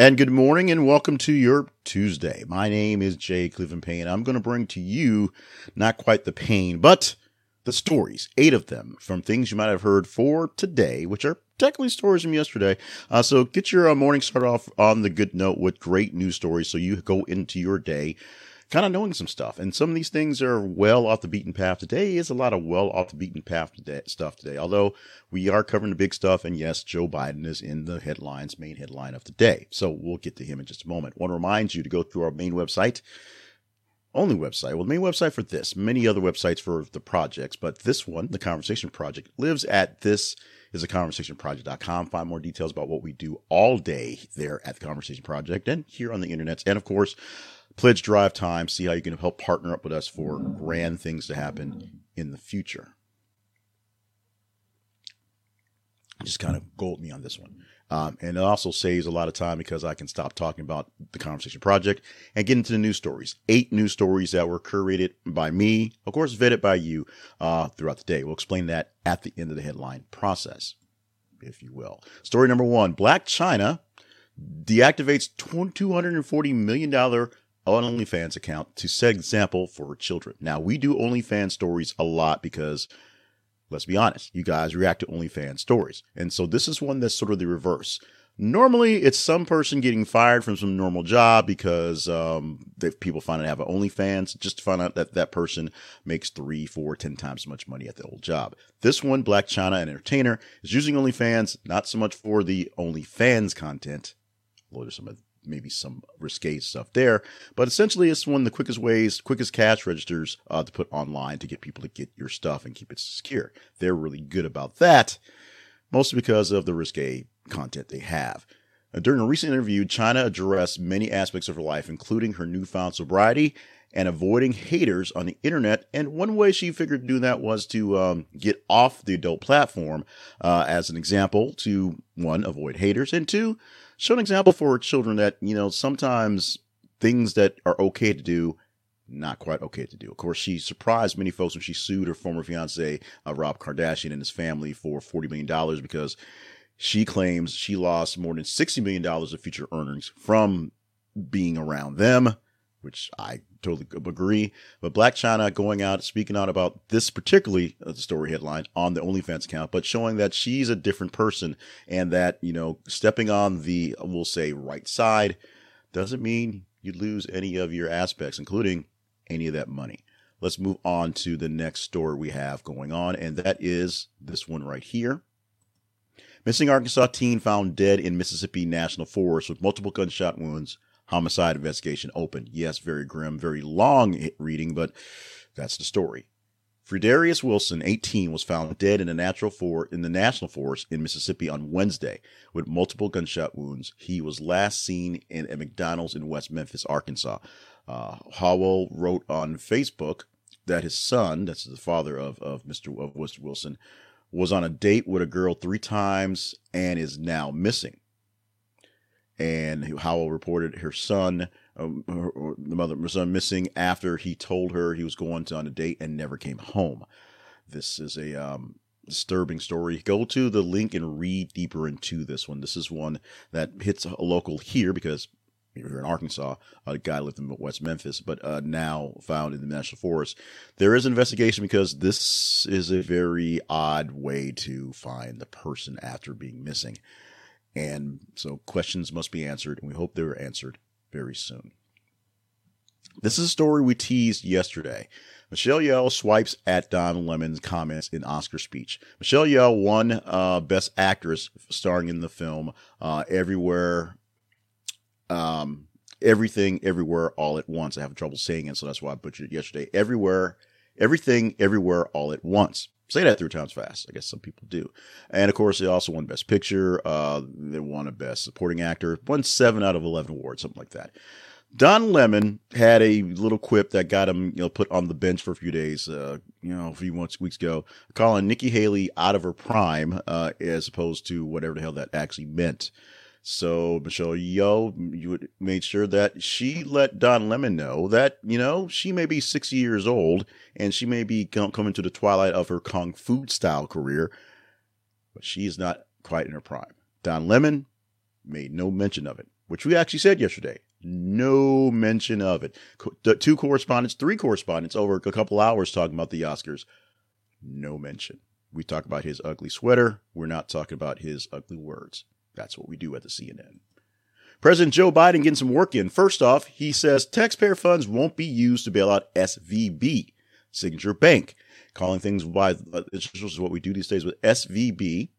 And good morning and welcome to your Tuesday. My name is Jay Cleveland Payne. I'm going to bring to you not quite the pain, but the stories, eight of them from things you might have heard for today, which are technically stories from yesterday. Uh, so get your uh, morning start off on the good note with great news stories so you go into your day kind of knowing some stuff. And some of these things are well off the beaten path. Today is a lot of well off the beaten path today, stuff today, although we are covering the big stuff. And yes, Joe Biden is in the headlines, main headline of the day. So we'll get to him in just a moment. Want to remind you to go through our main website. Only website. Well, the main website for this, many other websites for the projects, but this one, the Conversation Project, lives at this is a conversationproject.com. Find more details about what we do all day there at the Conversation Project and here on the internet. And of course, pledge drive time, see how you can help partner up with us for grand things to happen in the future. Just kind of gold me on this one. Um, and it also saves a lot of time because I can stop talking about the conversation project and get into the news stories. Eight news stories that were curated by me, of course, vetted by you uh, throughout the day. We'll explain that at the end of the headline process, if you will. Story number one Blac Chyna deactivates $240 million on OnlyFans account to set example for children. Now, we do OnlyFans stories a lot because, let's be honest, you guys react to OnlyFans stories. And so this is one that's sort of the reverse. Normally, it's some person getting fired from some normal job because um, people find out they have an OnlyFans just to find out that that person makes three, four, ten times as much money at the old job. This one, Blac Chyna, an entertainer, is using OnlyFans not so much for the OnlyFans content, although there's some maybe some risque stuff there. But essentially, it's one of the quickest ways, quickest cash registers uh, to put online to get people to get your stuff and keep it secure. They're really good about that, mostly because of the risque content they have. During a recent interview, Chyna addressed many aspects of her life, including her newfound sobriety and avoiding haters on the internet. And one way she figured to do that was to um, get off the adult platform, uh, as an example, to one, avoid haters, and two, show an example for children that, you know, sometimes things that are okay to do, not quite okay to do. Of course, she surprised many folks when she sued her former fiance, uh, Rob Kardashian, and his family for $40 million because she claims she lost more than $60 million of future earnings from being around them, which I totally agree. But Blac Chyna going out, speaking out about this particularly uh, the story headline on the OnlyFans account, but showing that she's a different person and that, you know, stepping on the, we'll say, right side doesn't mean you lose any of your aspects, including any of that money. Let's move on to the next story we have going on, and that is this one right here. Missing Arkansas teen found dead in Mississippi National Forest with multiple gunshot wounds homicide investigation opened. Yes, very grim, very long reading, but that's the story. Fredarius Wilson, 18, was found dead in a natural for in the national forest in Mississippi on Wednesday with multiple gunshot wounds. He was last seen in a McDonald's in West Memphis, Arkansas. Uh, Howell wrote on Facebook that his son, that's the father of, of Mr. Of Wilson, was on a date with a girl three times and is now missing and Howell reported her son, um, her, the mother, her son missing after he told her he was going to on a date and never came home. This is a um, disturbing story. Go to the link and read deeper into this one. This is one that hits a local here because you're in Arkansas. A guy lived in West Memphis, but uh, now found in the national forest. There is an investigation because this is a very odd way to find the person after being missing. And so questions must be answered, and we hope they're answered very soon. This is a story we teased yesterday. Michelle Yeoh swipes at Don Lemon's comments in Oscar speech. Michelle Yeoh won uh, Best Actress starring in the film uh, Everywhere, um, Everything, Everywhere, All at Once. I have trouble saying it, so that's why I butchered it yesterday. Everywhere, Everything, Everywhere, All at Once say that three times fast. I guess some people do. And of course, they also won Best Picture. Uh, they won a Best Supporting Actor. Won seven out of eleven awards, something like that. Don Lemon had a little quip that got him, you know, put on the bench for a few days, uh, you know, a few months, weeks ago, calling Nikki Haley out of her prime, uh, as opposed to whatever the hell that actually meant. So Michelle Yeoh made sure that she let Don Lemon know that you know she may be 60 years old and she may be coming to the twilight of her kung fu style career, but she is not quite in her prime. Don Lemon made no mention of it. which we actually said yesterday. No mention of it. Two correspondents, three correspondents over a couple hours talking about the Oscars. No mention. We talk about his ugly sweater. We're not talking about his ugly words. That's what we do at the CNN. President Joe Biden getting some work in. First off, he says taxpayer funds won't be used to bail out SVB, Signature Bank, calling things by, uh, this is what we do these days with SVB,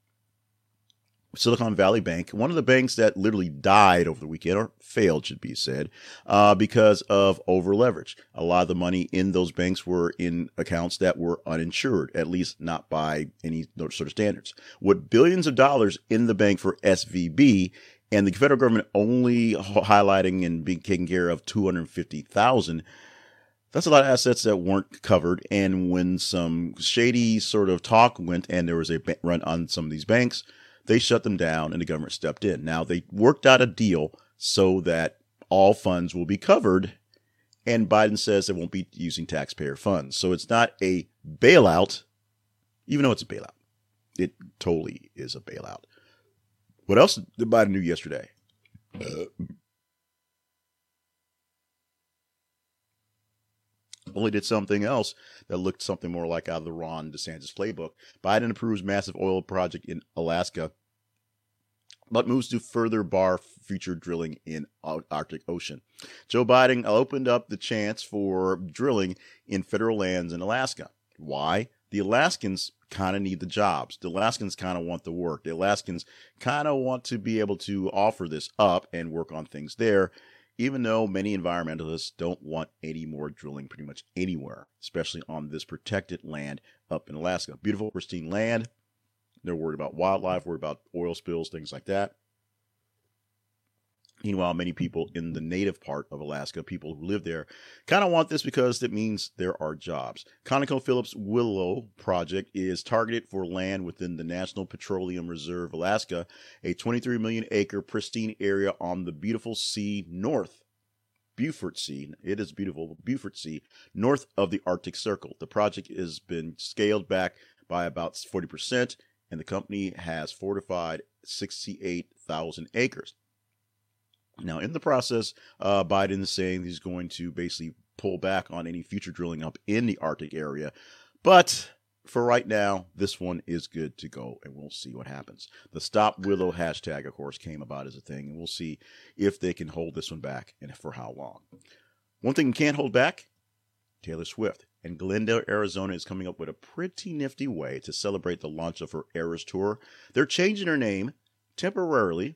Silicon Valley Bank, one of the banks that literally died over the weekend, or failed, should be said, uh, because of over leverage. A lot of the money in those banks were in accounts that were uninsured, at least not by any sort of standards. With billions of dollars in the bank for SVB, and the federal government only highlighting and being taken care of 250,000 that's a lot of assets that weren't covered. And when some shady sort of talk went and there was a run on some of these banks, they shut them down and the government stepped in. Now they worked out a deal so that all funds will be covered. And Biden says they won't be using taxpayer funds. So it's not a bailout, even though it's a bailout. It totally is a bailout. What else did Biden do yesterday? Uh, only did something else that looked something more like out of the Ron DeSantis playbook. Biden approves massive oil project in Alaska but moves to further bar future drilling in Arctic Ocean. Joe Biden opened up the chance for drilling in federal lands in Alaska. Why? The Alaskans kind of need the jobs. The Alaskans kind of want the work. The Alaskans kind of want to be able to offer this up and work on things there, even though many environmentalists don't want any more drilling pretty much anywhere, especially on this protected land up in Alaska. Beautiful, pristine land they're worried about wildlife, worried about oil spills, things like that. Meanwhile, many people in the native part of Alaska, people who live there, kind of want this because it means there are jobs. ConocoPhillips Willow project is targeted for land within the National Petroleum Reserve Alaska, a 23 million acre pristine area on the beautiful sea north. Beaufort Sea. It is beautiful, Beaufort Sea, north of the Arctic Circle. The project has been scaled back by about 40% and the company has fortified 68,000 acres. Now, in the process, uh, Biden is saying he's going to basically pull back on any future drilling up in the Arctic area. But for right now, this one is good to go, and we'll see what happens. The Stop Willow hashtag, of course, came about as a thing, and we'll see if they can hold this one back and for how long. One thing you can't hold back Taylor Swift and Glendale, Arizona is coming up with a pretty nifty way to celebrate the launch of her Eras Tour. They're changing her name temporarily,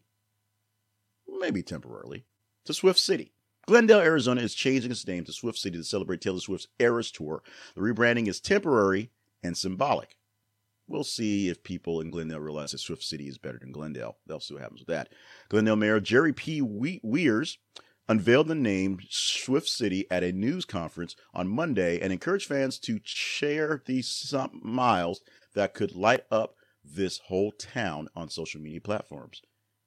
maybe temporarily, to Swift City. Glendale, Arizona is changing its name to Swift City to celebrate Taylor Swift's Eras Tour. The rebranding is temporary and symbolic. We'll see if people in Glendale realize that Swift City is better than Glendale. They'll see what happens with that. Glendale Mayor Jerry P. Weiers unveiled the name Swift City at a news conference on Monday and encouraged fans to share these miles that could light up this whole town on social media platforms.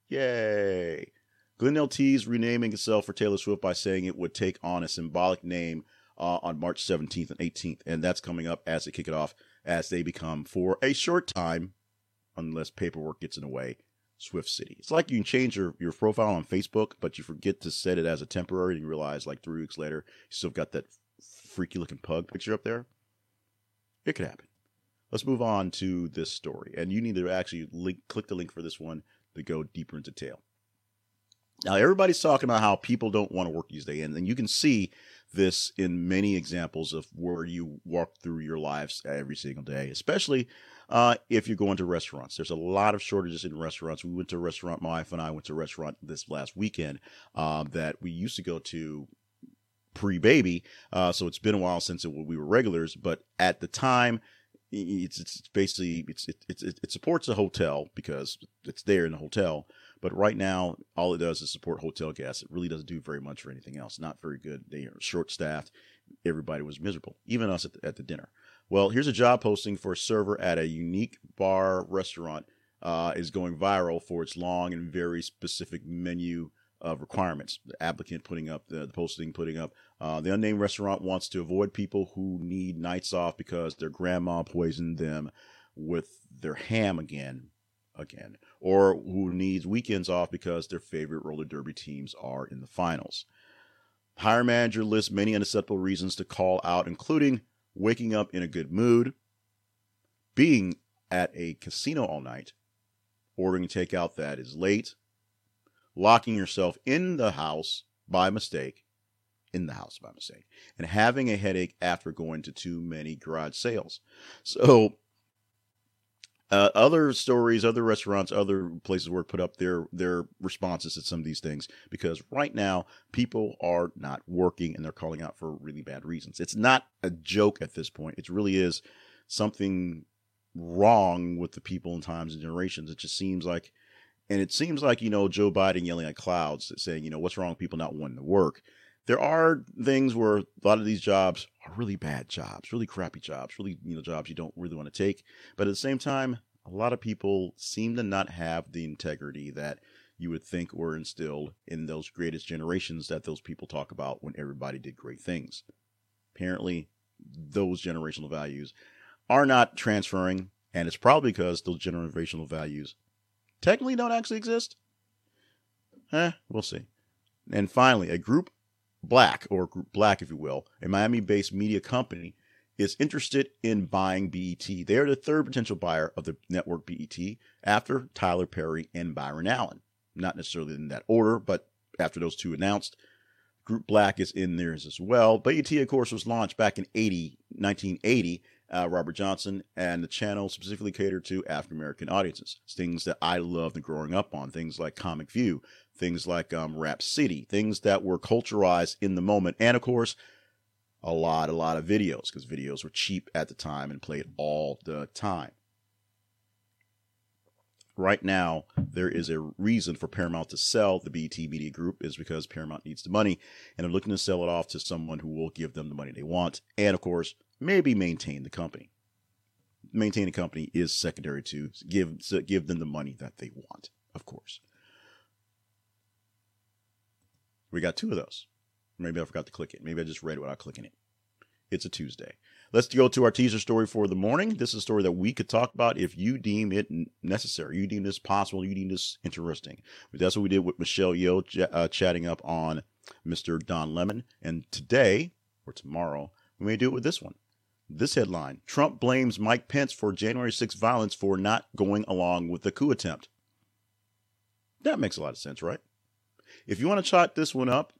Yay! Glendale renaming itself for Taylor Swift by saying it would take on a symbolic name uh, on March 17th and 18th, and that's coming up as they kick it off as they become, for a short time, unless paperwork gets in the way, Swift City. It's like you can change your, your profile on Facebook, but you forget to set it as a temporary and you realize like three weeks later, you still got that freaky looking pug picture up there. It could happen. Let's move on to this story. And you need to actually link, click the link for this one to go deeper into detail. Now, everybody's talking about how people don't want to work these days, and, and you can see this in many examples of where you walk through your lives every single day, especially uh, if you're going to restaurants. There's a lot of shortages in restaurants. We went to a restaurant, my wife and I went to a restaurant this last weekend um, that we used to go to pre-baby. Uh, so it's been a while since it, we were regulars, but at the time, it's it's basically it's it, it, it supports a hotel because it's there in the hotel. But right now, all it does is support hotel guests. It really doesn't do very much for anything else. Not very good. They are short staffed. Everybody was miserable, even us at the, at the dinner. Well, here's a job posting for a server at a unique bar restaurant. Uh, is going viral for its long and very specific menu of requirements. The applicant putting up the, the posting, putting up. Uh, the unnamed restaurant wants to avoid people who need nights off because their grandma poisoned them with their ham again. Again, or who needs weekends off because their favorite roller derby teams are in the finals. Hire manager lists many unacceptable reasons to call out, including waking up in a good mood, being at a casino all night, ordering takeout that is late, locking yourself in the house by mistake, in the house by mistake, and having a headache after going to too many garage sales. So, uh, other stories, other restaurants, other places where put up their their responses to some of these things because right now people are not working and they're calling out for really bad reasons. It's not a joke at this point. It really is something wrong with the people in times and generations. It just seems like, and it seems like you know Joe Biden yelling at clouds saying you know what's wrong people not wanting to work there are things where a lot of these jobs really bad jobs, really crappy jobs, really you know jobs you don't really want to take. But at the same time, a lot of people seem to not have the integrity that you would think were instilled in those greatest generations that those people talk about when everybody did great things. Apparently, those generational values are not transferring, and it's probably because those generational values technically don't actually exist. Eh, we'll see. And finally, a group Black, or Group Black, if you will, a Miami based media company, is interested in buying BET. They are the third potential buyer of the network BET after Tyler Perry and Byron Allen. Not necessarily in that order, but after those two announced, Group Black is in there as well. BET, of course, was launched back in 80, 1980 uh, Robert Johnson, and the channel specifically catered to African American audiences. Things that I loved growing up on, things like Comic View, things like um, Rap City, things that were culturalized in the moment, and of course, a lot, a lot of videos because videos were cheap at the time and played all the time. Right now, there is a reason for Paramount to sell the BT Media Group is because Paramount needs the money and they're looking to sell it off to someone who will give them the money they want. And of course, maybe maintain the company. Maintain the company is secondary to give give them the money that they want, of course. We got two of those. Maybe I forgot to click it. Maybe I just read it without clicking it. It's a Tuesday. Let's go to our teaser story for the morning. This is a story that we could talk about if you deem it necessary, you deem this possible, you deem this interesting. But that's what we did with Michelle Yeoh uh, chatting up on Mr. Don Lemon. And today, or tomorrow, we may do it with this one. This headline Trump blames Mike Pence for January 6 violence for not going along with the coup attempt. That makes a lot of sense, right? If you want to chat this one up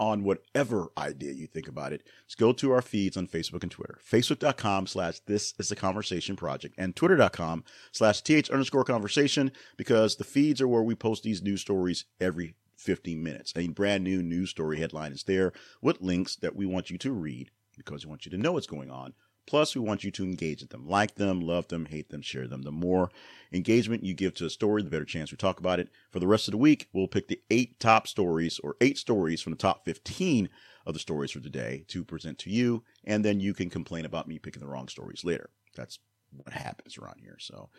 on whatever idea you think about it, just go to our feeds on Facebook and Twitter. Facebook.com slash this is the conversation project and twitter.com slash th underscore conversation because the feeds are where we post these news stories every 15 minutes. A brand new news story headline is there with links that we want you to read because we want you to know what's going on. Plus, we want you to engage with them, like them, love them, hate them, share them. The more engagement you give to a story, the better chance we talk about it. For the rest of the week, we'll pick the eight top stories or eight stories from the top 15 of the stories for today to present to you. And then you can complain about me picking the wrong stories later. That's what happens around here. So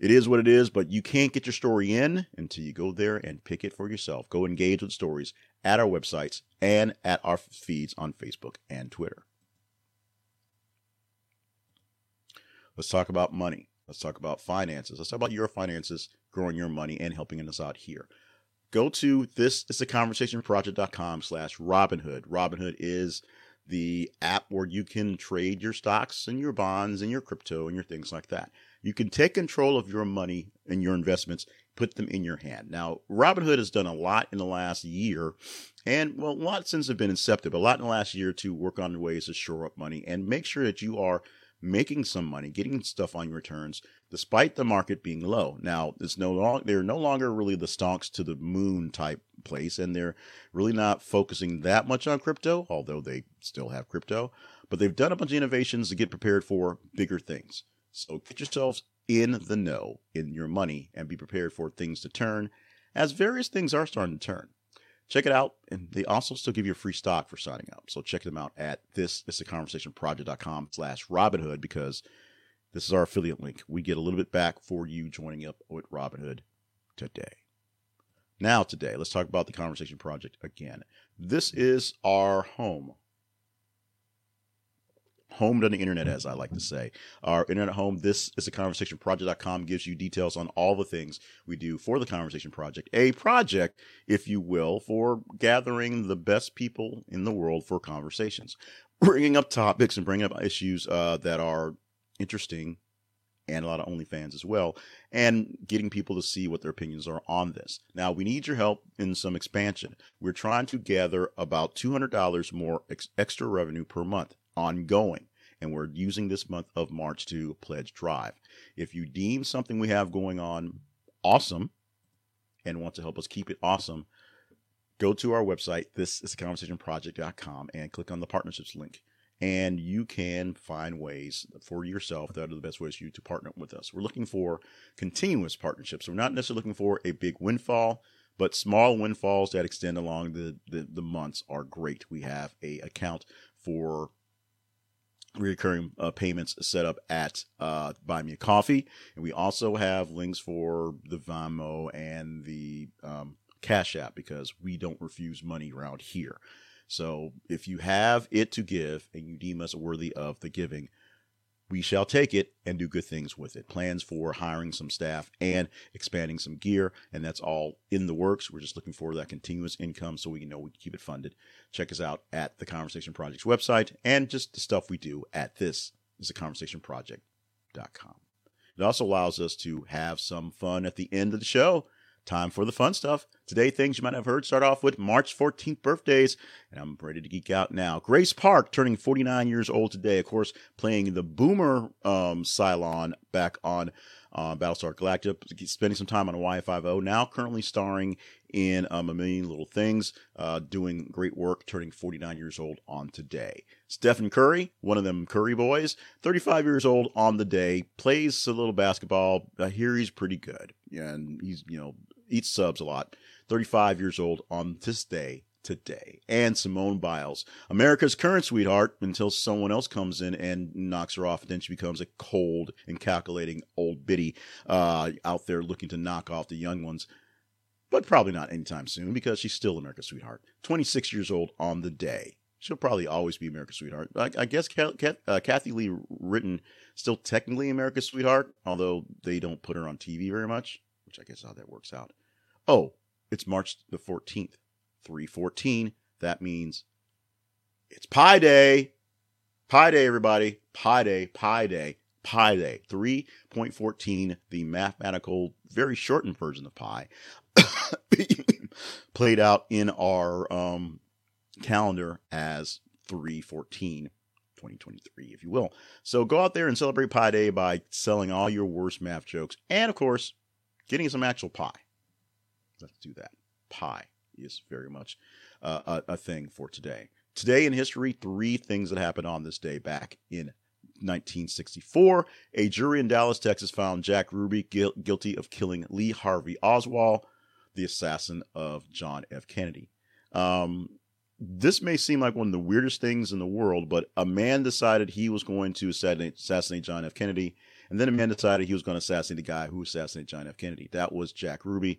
it is what it is, but you can't get your story in until you go there and pick it for yourself. Go engage with stories at our websites and at our feeds on Facebook and Twitter. Let's talk about money. Let's talk about finances. Let's talk about your finances, growing your money, and helping us out here. Go to this is a conversation project.com slash Robinhood. Robinhood is the app where you can trade your stocks and your bonds and your crypto and your things like that. You can take control of your money and your investments, put them in your hand. Now, Robinhood has done a lot in the last year, and well, a lot since they've been incepted, but a lot in the last year to work on ways to shore up money and make sure that you are making some money, getting stuff on your returns, despite the market being low. Now, it's no long, they're no longer really the stonks to the moon type place, and they're really not focusing that much on crypto, although they still have crypto. But they've done a bunch of innovations to get prepared for bigger things. So get yourselves in the know in your money and be prepared for things to turn, as various things are starting to turn check it out. And they also still give you a free stock for signing up. So check them out at this is the conversation project.com slash Robinhood because this is our affiliate link. We get a little bit back for you joining up with Robinhood today. Now, today, let's talk about the Conversation Project again. This is our home. Homed on the internet, as I like to say. Our internet home, this is the conversation project.com, gives you details on all the things we do for the conversation project. A project, if you will, for gathering the best people in the world for conversations, bringing up topics and bringing up issues uh, that are interesting and a lot of OnlyFans as well, and getting people to see what their opinions are on this. Now, we need your help in some expansion. We're trying to gather about $200 more ex- extra revenue per month ongoing. And we're using this month of March to pledge drive. If you deem something we have going on awesome and want to help us keep it awesome, go to our website, this is conversationproject.com, and click on the partnerships link and you can find ways for yourself that are the best ways for you to partner with us. We're looking for continuous partnerships. We're not necessarily looking for a big windfall, but small windfalls that extend along the, the, the months are great. We have a account for recurring uh, payments set up at uh, Buy Me a Coffee, and we also have links for the Venmo and the um, Cash App because we don't refuse money around here. So if you have it to give and you deem us worthy of the giving, we shall take it and do good things with it. Plans for hiring some staff and expanding some gear, and that's all in the works. We're just looking for that continuous income so we can know we can keep it funded. Check us out at the Conversation Project's website and just the stuff we do at this is the conversationproject.com. It also allows us to have some fun at the end of the show. Time for the fun stuff. Today, things you might have heard start off with March 14th birthdays, and I'm ready to geek out now. Grace Park turning 49 years old today, of course, playing the Boomer um, Cylon back on uh, Battlestar Galactica, spending some time on Y50, now currently starring in um, A Million Little Things, uh, doing great work, turning 49 years old on today. Stephen Curry, one of them Curry boys, 35 years old on the day, plays a little basketball. I hear he's pretty good, and he's, you know, eats subs a lot. 35 years old on this day today. And Simone Biles, America's current sweetheart, until someone else comes in and knocks her off. Then she becomes a cold and calculating old biddy uh, out there looking to knock off the young ones. But probably not anytime soon because she's still America's sweetheart. 26 years old on the day. She'll probably always be America's sweetheart. I, I guess uh, Kathie Lee Britton still technically America's sweetheart, although they don't put her on TV very much, which I guess how that works out. Oh, it's March the 14th. 314. That means it's Pi Day. Pi Day, everybody. Pi Day, Pi Day, Pi Day. 3.14, the mathematical, very shortened version of pi, played out in our um, calendar as 314. 2023, if you will. So go out there and celebrate Pi Day by selling all your worst math jokes and, of course, getting some actual pie. Let's do that. Pie is very much uh, a, a thing for today. Today in history, three things that happened on this day back in 1964. A jury in Dallas, Texas found Jack Ruby gu- guilty of killing Lee Harvey Oswald, the assassin of John F. Kennedy. Um, this may seem like one of the weirdest things in the world, but a man decided he was going to assassinate, assassinate John F. Kennedy, and then a man decided he was going to assassinate the guy who assassinated John F. Kennedy. That was Jack Ruby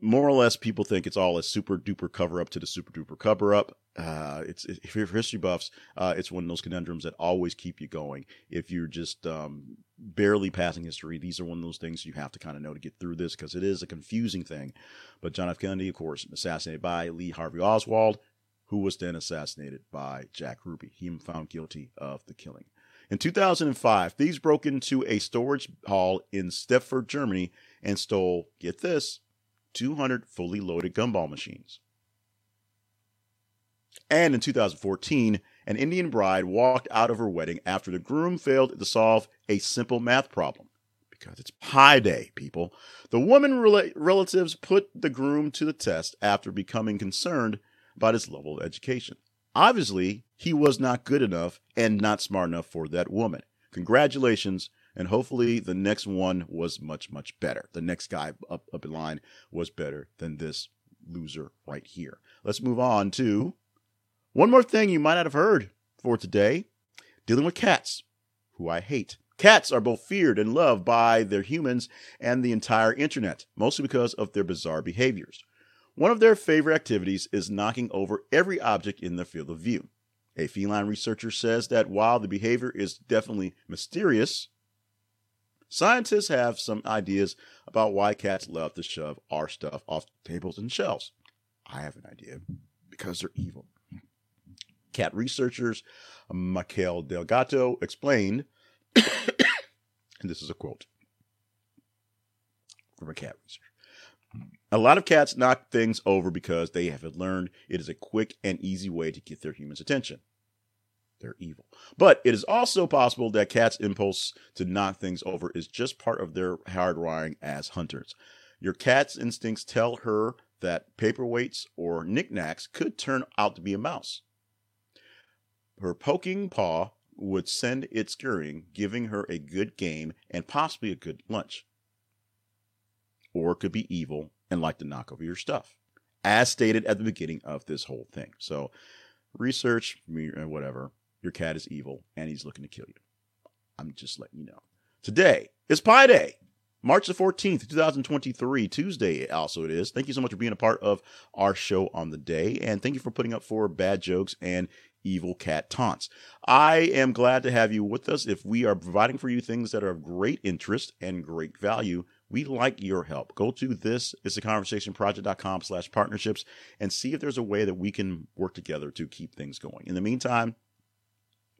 more or less people think it's all a super duper cover up to the super duper cover up. Uh, it's if you're history buffs, uh, it's one of those conundrums that always keep you going. If you're just um, barely passing history, these are one of those things you have to kind of know to get through this because it is a confusing thing. But John F. Kennedy, of course, assassinated by Lee Harvey Oswald, who was then assassinated by Jack Ruby. He found guilty of the killing. In 2005, thieves broke into a storage hall in Stepford, Germany, and stole, get this, 200 fully loaded gumball machines. And in 2014, an Indian bride walked out of her wedding after the groom failed to solve a simple math problem. Because it's Pi Day, people. The woman rel- relatives put the groom to the test after becoming concerned about his level of education. Obviously, he was not good enough and not smart enough for that woman. Congratulations, and hopefully the next one was much much better. The next guy up up in line was better than this loser right here. Let's move on to one more thing you might not have heard for today, dealing with cats, who I hate. Cats are both feared and loved by their humans and the entire internet, mostly because of their bizarre behaviors. One of their favorite activities is knocking over every object in their field of view. A feline researcher says that while the behavior is definitely mysterious, scientists have some ideas about why cats love to shove our stuff off tables and shelves. I have an idea because they're evil. Cat researchers Michael Delgado explained, and this is a quote from a cat researcher. A lot of cats knock things over because they have learned it is a quick and easy way to get their humans' attention. They're evil. But it is also possible that cats' impulse to knock things over is just part of their hardwiring as hunters. Your cat's instincts tell her that paperweights or knickknacks could turn out to be a mouse. Her poking paw would send it scurrying, giving her a good game and possibly a good lunch. Or it could be evil and like to knock over your stuff, as stated at the beginning of this whole thing. So, research, uh, whatever, your cat is evil and he's looking to kill you. I'm just letting you know. Today is Pi Day. March the 14th, 2023, Tuesday, also it is. Thank you so much for being a part of our show on the day. And thank you for putting up for bad jokes and evil cat taunts. I am glad to have you with us. If we are providing for you things that are of great interest and great value, we like your help. Go to this is a conversation project.com slash partnerships and see if there's a way that we can work together to keep things going. In the meantime,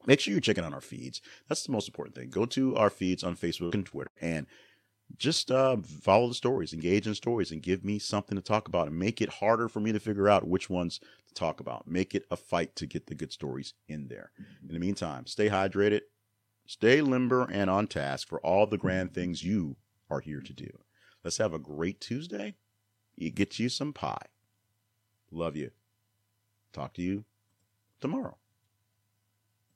make sure you're checking on our feeds. That's the most important thing. Go to our feeds on Facebook and Twitter and just uh, follow the stories, engage in stories, and give me something to talk about and make it harder for me to figure out which ones to talk about. Make it a fight to get the good stories in there. In the meantime, stay hydrated, stay limber and on task for all the grand things you are here to do. Let's have a great Tuesday. Get you some pie. Love you. Talk to you tomorrow.